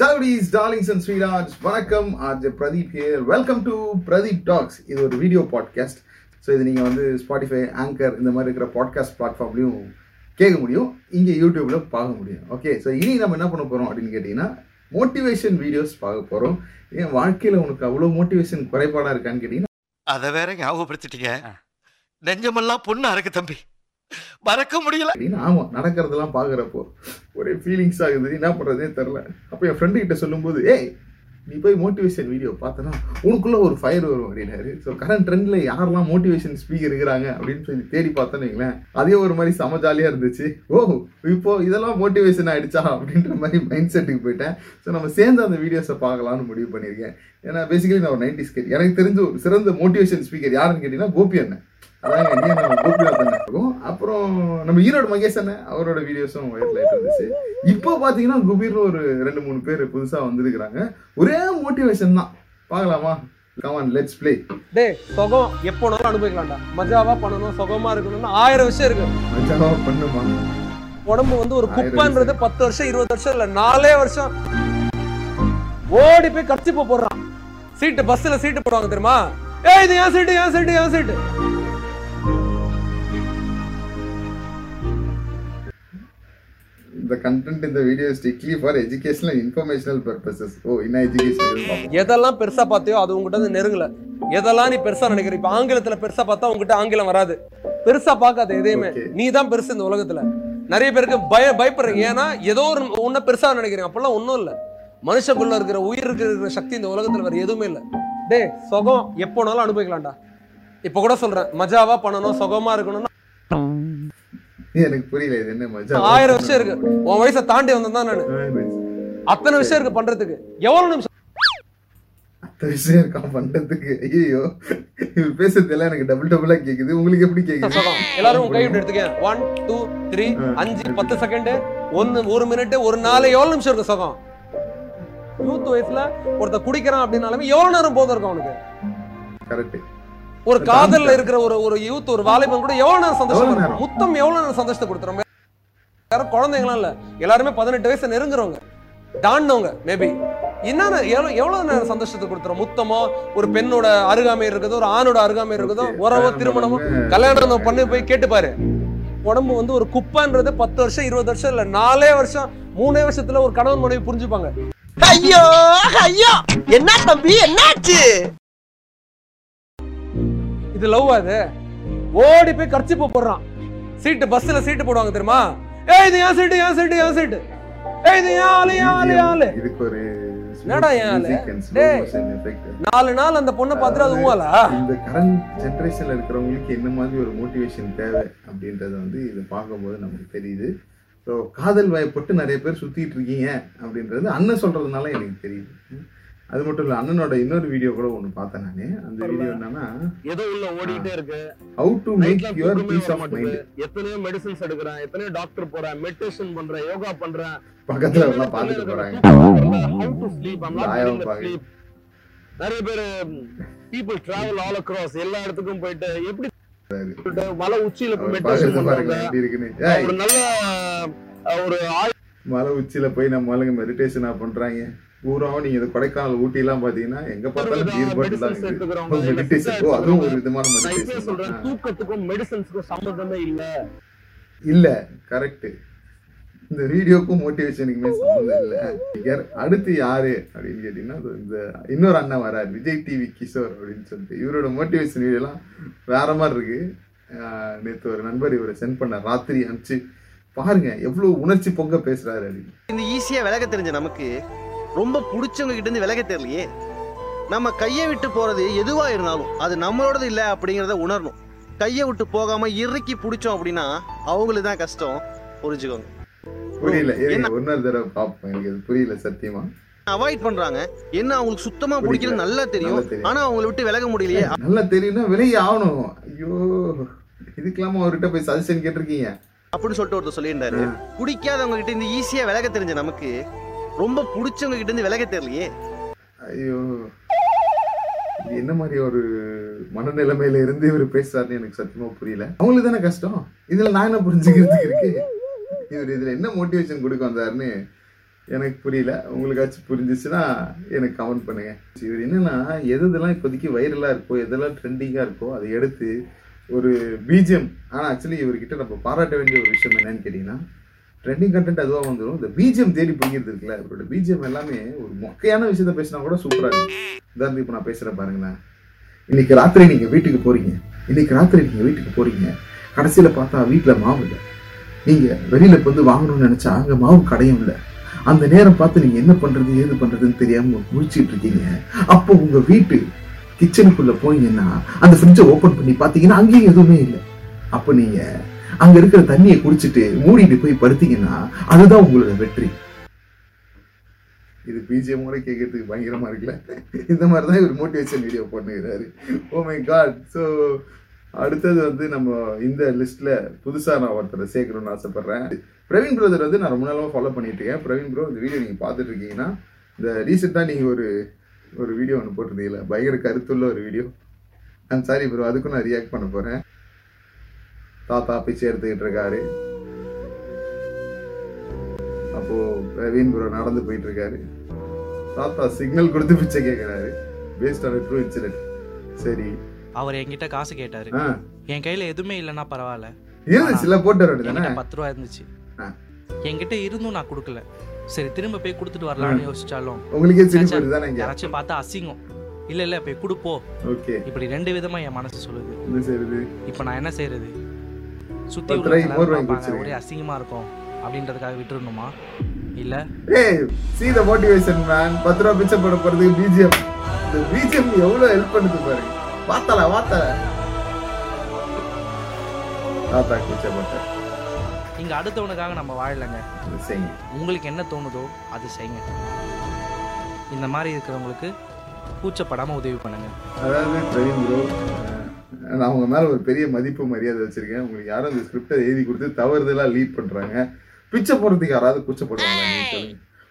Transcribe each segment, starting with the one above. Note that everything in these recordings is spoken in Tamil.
சாவடிஸ் டார்லிங்ஸ் அண்ட் ஸ்வீடார்ட்ஸ் வணக்கம். RJ Pradeep here welcome to Pradeep talks இது ஒரு வீடியோ பாட்காஸ்ட் ஸோ இது நீங்கள் வந்து ஸ்பாட்டிஃபை ஆங்கர் இந்த மாதிரி இருக்கிற பாட்காஸ்ட் பிளாட்ஃபார்ம்லையும் கேட்க முடியும். இங்கே யூடியூப்பில் பார்க்க முடியும். ஓகே ஸோ இனி நம்ம என்ன பண்ண போகிறோம் அப்படின்னு கேட்டிங்கன்னா மோட்டிவேஷன் வீடியோஸ் பார்க்க போகிறோம் ஏன் வாழ்க்கையில் உனக்கு அவ்வளோ மோட்டிவேஷன் குறைபாடாக இருக்கான்னு கேட்டிங்கன்னா அதை வேற ஞாபகப்படுத்திட்டீங்க. நெஞ்சமெல்லாம் பொண்ணாக இருக்கு தம்பி. மறக்க முடியல. ஆமா நடக்கிறதெல்லாம் பாக்குறப்போ ஒரே ஃபீலிங்ஸ் ஆகுது என்ன பண்றதே தெரில அப்போ என் ஃப்ரெண்டு கிட்ட சொல்லும்போது ஏய் நீ போய் மோட்டிவேஷன் வீடியோ பார்த்தனா உனக்குள்ள ஒரு ஃபயர் வரும் அப்படின்னாரு. ஸோ கரண்ட் ட்ரெண்ட்ல யாரெல்லாம் மோட்டிவேஷன் ஸ்பீக்கர் இருக்கிறாங்க அப்படின்னு சொல்லி தேடி பார்த்தேன்னு வைங்களேன் அதே ஒரு மாதிரி செம ஜாலியாக இருந்துச்சு. ஓ இப்போ இதெல்லாம் மோட்டிவேஷன் ஆயிடுச்சா? அப்படின்ற மாதிரி மைண்ட் செட்டுக்கு போயிட்டேன். ஸோ நம்ம சேர்ந்து அந்த வீடியோஸை பார்க்கலாம்னு முடிவு பண்ணியிருக்கேன். ஏன்னா பேசிக்கலி நான் ஒரு நைன்டி ஸ்கேட் எனக்கு தெரிஞ்ச ஒரு சிறந்த மோட்டிவேஷன் ஸ்பீக்கர் யாருன்னு கேட்டிங்கன்னா கோபி அண்ணன். அதான் எங்க அண்ணன் நம்ம கோபிநாத் அண்ணன் இருக்கும் அப்புறம் நம்ம ஈரோடு மகேஷ் அண்ணன் அவரோட வீடியோஸும் வைரல் ஆயிட்டு இருந்துச்சு இப்போ பாத்தீங்கன்னா குபீர்னு ஒரு ரெண்டு மூணு பேர் புதுசா வந்திருக்கிறாங்க. ஒரே மோட்டிவேஷன் தான். பார்க்கலாமா? கமான் லெட்ஸ் ப்ளே டேய் சுகம் எப்போனாலும் அனுபவிக்கலாம்டா. மஜாவா பண்ணணும் சுகமா இருக்கணும்னு ஆயிரம் விஷயம் இருக்கு. மச்சாவா பண்ணுமா? உடம்பு வந்து ஒரு குப்பைன்றது பத்து வருஷம் இருபது வருஷம் இல்ல நாலே வருஷம். ஓடி போய் கச்சிப்ப போடுறான். சீட்டு பஸ்ல சீட்டு போடுவாங்க தெரியுமா? ஏய் இது ஏன் சீட்டு ஏன் சீட்டு ஏன் சீட்டு. இந்த கண்டென்ட் இந்த video strictly for educational informational purposes oh என்ன எஜுகேஷன் பார்ப்போம். எதெல்லாம் பெருசா பார்த்தியோ அது உங்ககிட்ட நெருங்கல. எதெல்லாம் நீ பெருசா நினைக்கிற? இப்ப ஆங்கிலத்துல பெருசா பார்த்தா உங்ககிட்ட ஆங்கிலம் வராது. பெருசா பார்க்காத எதையுமே. நீ தான் பெருசு இந்த உலகத்துல. நிறைய பேருக்கு பய பயப்படுறீங்க. ஏன்னா ஏதோ ஒரு உன்ன பெருசா நினைக்கிறீங்க. அப்பெல்லாம் ஒண்ணும் இல்ல. மனுஷக்குள்ள இருக்கிற உயிருக்கு இருக்கிற சக்தி இந்த உலகத்துல வேற எதுவுமே இல்ல. டேய் சுகம் எப்போனாலும் அனுபவிக்கலாம்டா. இப்ப கூட சொல்றேன். மஜாவா பண்ணணும் சுகமா இருக்கணும்னு எனக்கு புரியல இது என்ன மஜா ஆயிரம் விஷயம் இருக்கு. உன் வயசை தாண்டி வந்தேன் நானு. அத்தனை விஷயம் இருக்கு பண்றதுக்கு. எவ்வளவு நிமிஷம்? அத்தனை விஷயம் இருக்கா பண்றதுக்கு? ஐயோ இவர் பேசுறதெல்லாம் எனக்கு டபுள் டபுளா கேக்குது. உங்களுக்கு எப்படி கேக்குது? எல்லாரும் உங்க கை விட்டு எடுத்துக்க ஒன் டூ த்ரீ அஞ்சு பத்து செகண்ட் ஒன்னு ஒரு மினிட் ஒரு நாலு எவ்வளவு நிமிஷம் இருக்கு சுகம் யூத் வயசுல ஒருத்த குடிக்கிறான் அப்படின்னாலுமே எவ்வளவு நேரம் போதும் இருக்கும் அவனுக்கு? கரெக்ட் ஒரு காதல்ல இருக்கிற ஒரு ஒரு யூத் ஒரு வாலிபன் கூட எவ்வளவு நேரம் சந்தோஷம் இருக்கும்? முத்தம் எவ்வளவு நேரம் சந்தோஷத்தை கொடுத்துரும்? யாரும் குழந்தைங்களாம் இல்ல. எல்லாருமே பதினெட்டு வயசு நெருங்குறவங்க. தாண்டினவங்க மேபி என்னென்ன எவ்வளவு எவ்வளவு நேரம் சந்தோஷத்தை கொடுத்துரும்? முத்தமோ ஒரு பெண்ணோட அருகாமை இருக்குதோ ஒரு ஆணோட அருகாமை இருக்குதோ உறவோ திருமணமோ கல்யாணம் பண்ணி போய் கேட்டு பாரு உடம்பு வந்து ஒரு குப்பைன்றது பத்து வருஷம் இருபது வருஷம் இல்ல நாலே வருஷம் மூணே வருஷத்துல ஒரு கணவன் மனைவி புரிஞ்சுப்பாங்க. ஐயோ ஐயோ! என்ன தம்பி என்னாச்சு? இது லவ் அது ஓடி போய் கர்ச்சிப்பு போடுறான். சீட்டு பஸ்ல சீட்டு போடுவாங்க தெரியுமா? ஏய் இது ஏன் சீட்டு ஏன் சீட்டு ஏன் சீட்டு. ஏய் இது ஏன் ஆளு ஏன் ஆளு ஏன் ஆளு. இதுக்கு ஒரு என்னடா என் ஆளு? டேய். நாலு நாள் அந்த பொண்ணை பார்த்துட்டு அது ஊவாலா இந்த கரண்ட் ஜென்ரேஷன்ல இருக்கிறவங்களுக்கு என்ன மாதிரி ஒரு மோட்டிவேஷன் தேவை அப்படின்றது வந்து இதை பார்க்கும்போது நமக்கு தெரியுது. ஸோ காதல் வயப்பட்டு நிறைய பேர் சுத்திட்டு இருக்கீங்க அப்படின்றது அண்ணன் சொல்றதுனால எனக்கு தெரியுது. அது மட்டும் இல்ல அண்ணனோட இன்னொரு வீடியோ கூட ஒன்று பார்த்தேன் நானு. அந்த வீடியோ என்னன்னா ஏதோ உள்ள ஓடிட்டே இருக்கு. How to make your peace of mind எத்தனையோ மெடிசன்ஸ் எடுக்கிறேன் எத்தனையோ டாக்டர் போறேன் மெடிடேஷன் பண்றேன் யோகா பண்றேன். பக்கத்துல எல்லாம் பார்த்துட்டு போறாங்க. நிறைய பேர் பீப்புள் டிராவல் ஆல் அக்ராஸ் எல்லா இடத்துக்கும் போயிட்டு எப்படி மலை உச்சியில போய் மெடிடேஷன் பண்றாங்க. ஒரு நல்ல ஒரு மலை உச்சியில போய் நம்ம ஆளுங்க மெடிடேஷனா பண்றாங்க. பூராவும் நீங்க இந்த கொடைக்கானல் ஊட்டி எல்லாம் பாத்தீங்கன்னா எங்க பார்த்தாலும் பீர் பாட்டில் தான் medicines எடுத்துக்கிறவங்க, இல்ல மெடிடேஷன் சித்தா ஓ அதுவும் ஒரு விதமான நான் இப்பயே சொல்றேன் மெடிடேஷன் தூக்கத்துக்கும் மெடிசன்ஸ்க்கும் சம்மந்தமே இல்ல. இல்ல கரெக்ட் இந்த வீடியோக்கும் மோட்டிவேஷனுக்குமே சம்மந்தம் இல்ல. அடுத்து யாரு அப்படின்னு கேட்டீங்கன்னா இந்த இன்னொரு அண்ணன் வரார் விஜய் டிவி கிஷோர் அப்படின்னு சொல்லிட்டு. இவரோட மோட்டிவேஷன் வீடியோலாம் வேற மாதிரி இருக்கு. ஆஹ் நேத்து ஒரு நண்பர் இவரை சென்ட் பண்ண ராத்திரி அனுப்பிச்சு பாருங்க எவ்வளவு உணர்ச்சி பொங்க பேசுறாரு அப்படின்னு. இந்த ஈஸியா விலக தெரிஞ்ச நமக்கு ரொம்ப பிடிச்சவங்க கிட்ட இருந்து விலக தெரியலையே. நம்ம கையை விட்டு போறது எதுவா இருந்தாலும் அது நம்மளோடது இல்ல அப்படிங்கறத உணரணும். கையை விட்டு போகாம இறுக்கி பிடிச்சோம் அப்படின்னா அவங்களுக்கு தான் கஷ்டம். புரிஞ்சுக்கோங்க. புரியல? இன்னொரு தடவை பார்ப்போம். எனக்கு புரியல சத்தியமா? அவாய்ட் பண்றாங்க. என்ன அவங்களுக்கு சுத்தமா பிடிக்கல. பிடிக்கிறது நல்லா தெரியும். ஆனா அவங்கள விட்டு விலக முடியலையே. நல்லா தெரியும்னா விலகி ஆகணும். ஐயோ இதுக்கெல்லாம அவர்கிட்ட போய் சஜஷன் கேட்டிருக்கீங்க? அப்படின்னு சொல்லிட்டு ஒருத்தர் சொல்லியிருந்தாரு. பிடிக்காதவங்க கிட்ட இருந்து ஈஸியா விலக தெரிஞ்ச நமக்கு ரொம்ப பிடிச்சவங்க கிட்ட இருந்து விலக தெரியலையே. ஐயோ இது என்ன மாதிரி ஒரு மனநிலைமையில இருந்து இவர் பேசுறாருன்னு எனக்கு சத்தியமா புரியல. அவங்களுக்கு தானே கஷ்டம்? இதுல நான் என்ன புரிஞ்சுக்கிறதுக்கு இருக்கு? இவர் இதுல என்ன மோட்டிவேஷன் கொடுக்க வந்தாருன்னு எனக்கு புரியல. உங்களுக்காச்சும் புரிஞ்சிச்சுன்னா எனக்கு கமெண்ட் பண்ணுங்க. இவர் என்னன்னா எது இதெல்லாம் இப்போதைக்கு வைரலாக இருக்கோ எதெல்லாம் ட்ரெண்டிங்காக இருக்கோ அதை எடுத்து ஒரு பிஜிஎம் ஆனால் ஆக்சுவலி இவர்கிட்ட நம்ம பாராட்ட வேண்டிய ஒரு விஷயம் என்னன்னு கேட்டிங்கன்னா ட்ரெண்டிங் கண்டென்ட் அதுவாக வந்துடும் இந்த பிஜிஎம் தேடி பிடிக்கிறது இருக்குல்ல இவரோட பிஜிஎம் எல்லாமே ஒரு மொக்கையான விஷயத்த பேசினா கூட சூப்பராக இருக்கும் உதாரணத்துக்கு இப்போ நான் பேசுகிறேன் பாருங்களேன். இன்னைக்கு ராத்திரி நீங்கள் வீட்டுக்கு போகிறீங்க இன்னைக்கு ராத்திரி நீங்கள் வீட்டுக்கு போகிறீங்க கடைசியில் பார்த்தா வீட்டில் மாவு இல்லை. நீங்கள் வெளியில் இப்போ வந்து வாங்கணும்னு நினச்சா அங்கே மாவு கடையும் இல்லை. அந்த நேரம் பார்த்து நீங்கள் என்ன பண்ணுறது ஏது பண்ணுறதுன்னு தெரியாமல் குளிச்சுட்டு இருக்கீங்க. அப்போ உங்கள் வீட்டு கிச்சனுக்குள்ளே போனீங்கன்னா அந்த ஃப்ரிட்ஜை ஓப்பன் பண்ணி பார்த்தீங்கன்னா அங்கேயும் எதுவுமே இல்லை. அப்போ நீங்கள் அங்க இருக்கிற தண்ணியை குடிச்சிட்டு மூடிட்டு போய் படுத்தீங்கன்னா அதுதான் உங்களோட வெற்றி. இது பிஜிஎம் கூட கேட்கறதுக்கு பயங்கரமா இருக்குல்ல? இந்த மாதிரி தான் இவர் மோட்டிவேஷன் வீடியோ பண்ணுகிறாரு ஓ மை காட் ஸோ அடுத்தது வந்து நம்ம இந்த லிஸ்ட்ல புதுசா நான் ஒருத்தரை சேர்க்கணும்னு ஆசைப்படுறேன். பிரவீன் பிரதர் வந்து நான் ரொம்ப நாளாக ஃபாலோ பண்ணிட்டு இருக்கேன். பிரவீன் ப்ரோ இந்த வீடியோ நீங்க பார்த்துட்டு இருக்கீங்கன்னா இந்த ரீசெண்டாக நீங்க ஒரு ஒரு வீடியோ ஒன்று போட்டிருந்தீங்களா பயங்கர கருத்துள்ள ஒரு வீடியோ ஐம் சாரி ப்ரோ அதுக்கும் நான் ரியாக்ட் பண்ண போறேன். தாத்தா பிச்சை எடுத்துக்கிட்டு இருக்காரு. அப்போ பிரவீன் ப்ரோ நடந்து போயிட்டு இருக்காரு. தாத்தா சிக்னல் கொடுத்து பிச்சை கேட்கிறாரு பேஸ்ட் ஆன் ட்ரூ இன்சிடென்ட் சரி. அவர் என்கிட்ட காசு கேட்டாரு. என் கையில எதுவுமே இல்லைன்னா பரவாயில்ல. இருந்துச்சுல போட்டு பத்து ரூபா இருந்துச்சு. என்கிட்ட இருந்தும் நான் கொடுக்கல. சரி திரும்ப போய் கொடுத்துட்டு வரலாம்னு யோசிச்சாலும். உங்களுக்கே யாராச்சும் பார்த்தா அசிங்கம். இல்ல இல்ல போய் கொடுப்போ ஓகே. இப்படி ரெண்டு விதமா என் மனசு சொல்லுது. இப்போ நான் என்ன செய்யறது சுத்தி உள்ள. ஒரே அசிங்கமா இருக்கும் அப்படின்றதுக்காக விட்டுறணுமா? இல்ல? ஏய் see the motivation man. பத்து ரூபா பிச்சை போட போறதுக்கு பிஜிஎம் இந்த பிஜிஎம் எவ்வளவு ஹெல்ப் பண்ணுது பாருங்க வாத்தல வாத்தல. தாத்தா பிச்சை போட்ட இங்க அடுத்தவனுக்காக நம்ம வாழலைங்க. உங்களுக்கு என்ன தோணுதோ அது செய்யுங்க. இந்த மாதிரி இருக்கிறவங்களுக்கு கூச்சப்படாம உதவி பண்ணுங்க. அதாவது ப்ரோ நான் அவங்க மேலே ஒரு பெரிய மதிப்பு மரியாதை வச்சிருக்கேன். உங்களுக்கு யாரும் இந்த ஸ்கிரிப்டை எழுதி கொடுத்து தவறுதலா லீட் பண்றாங்க. பிச்சை போடுறதுக்கு யாராவது கூச்சப்படுவாங்க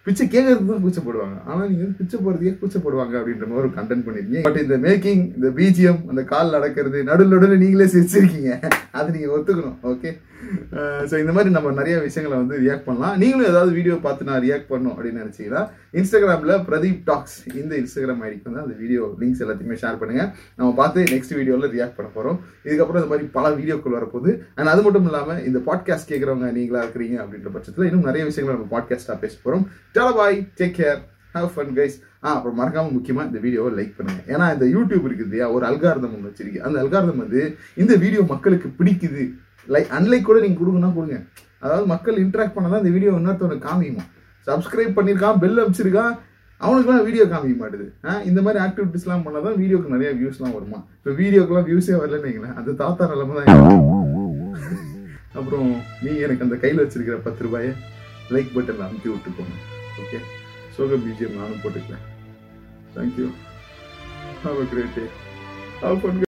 பிச்சை கேட்கறதுக்கு தான் கூச்சப்படுவாங்க ஆனா நீங்க வந்து பிச்சை போடுறதுக்கே போடுவாங்க அப்படின்ற மாதிரி ஒரு கண்டென்ட் பண்ணியிருக்கீங்க பட் இந்த மேக்கிங் இந்த பிஜிஎம் அந்த கால் நடக்கிறது நடுவில் நடுவில் நீங்களே சிரிச்சிருக்கீங்க. அதை நீங்க ஒத்துக்கணும் ஓகே ஸோ இந்த மாதிரி நம்ம நிறைய விஷயங்களை வந்து ரியாக்ட் பண்ணலாம். நீங்களும் ஏதாவது வீடியோ பார்த்து நான் ரியாக்ட் பண்ணும் அப்படின்னு நினைச்சீங்கன்னா இன்ஸ்டாகிராம்ல பிரதீப் டாக்ஸ் இந்த இன்ஸ்டாகிராம் ஐடிக்கு வந்து அந்த வீடியோ லிங்க்ஸ் எல்லாத்தையுமே ஷேர் பண்ணுங்க. நம்ம பார்த்து நெக்ஸ்ட் வீடியோவில் ரியாக்ட் பண்ண போகிறோம் இதுக்கப்புறம் இந்த மாதிரி பல வீடியோக்கள் வரப்போகுது. அண்ட் அது மட்டும் இல்லாமல் இந்த பாட்காஸ்ட் கேட்குறவங்க நீங்களா இருக்கிறீங்க அப்படின்ற பட்சத்தில் இன்னும் நிறைய விஷயங்களை நம்ம பாட்காஸ்ட்டாக பேச போகிறோம் சலோ bye take care have fun guys ஆ அப்புறம் மறக்காமல் முக்கியமாக இந்த வீடியோவை லைக் பண்ணுங்க. ஏன்னா இந்த யூடியூப் இருக்குது இல்லையா? ஒரு அல்காரதம் ஒன்று வச்சிருக்கு அந்த அல்காரதம் வந்து இந்த வீடியோ மக்களுக்கு பிடிக்குது. லைக் அன்லைக் கூட நீங்க கொடுங்கன்னா கொடுங்க. அதாவது மக்கள் இன்ட்ராக்ட் பண்ணதான் இந்த வீடியோ இன்னொருத்தவனுக்கு காமிக்குமா சப்ஸ்கிரைப் பண்ணியிருக்கான் பெல் அமைச்சிருக்கான் அவனுக்குலாம் வீடியோ காமிக்க மாட்டுது. ஆ, இந்த மாதிரி ஆக்டிவிட்டிஸ்லாம் பண்ணால் தான் வீடியோக்கு நிறைய வியூஸ்லாம் வருமா? இப்போ வீடியோக்கெலாம் வியூஸே வரலன்னு வைங்களேன். அந்த தாத்தா நிலமை தான் அப்புறம் நீ எனக்கு அந்த கையில் வச்சிருக்கிற பத்து ரூபாயை லைக் பட்டனில் அமுத்தி விட்டு போங்க ஓகே சோக பிஜிஎம் நானும் போட்டுக்கிறேன். Thank you have a great day have fun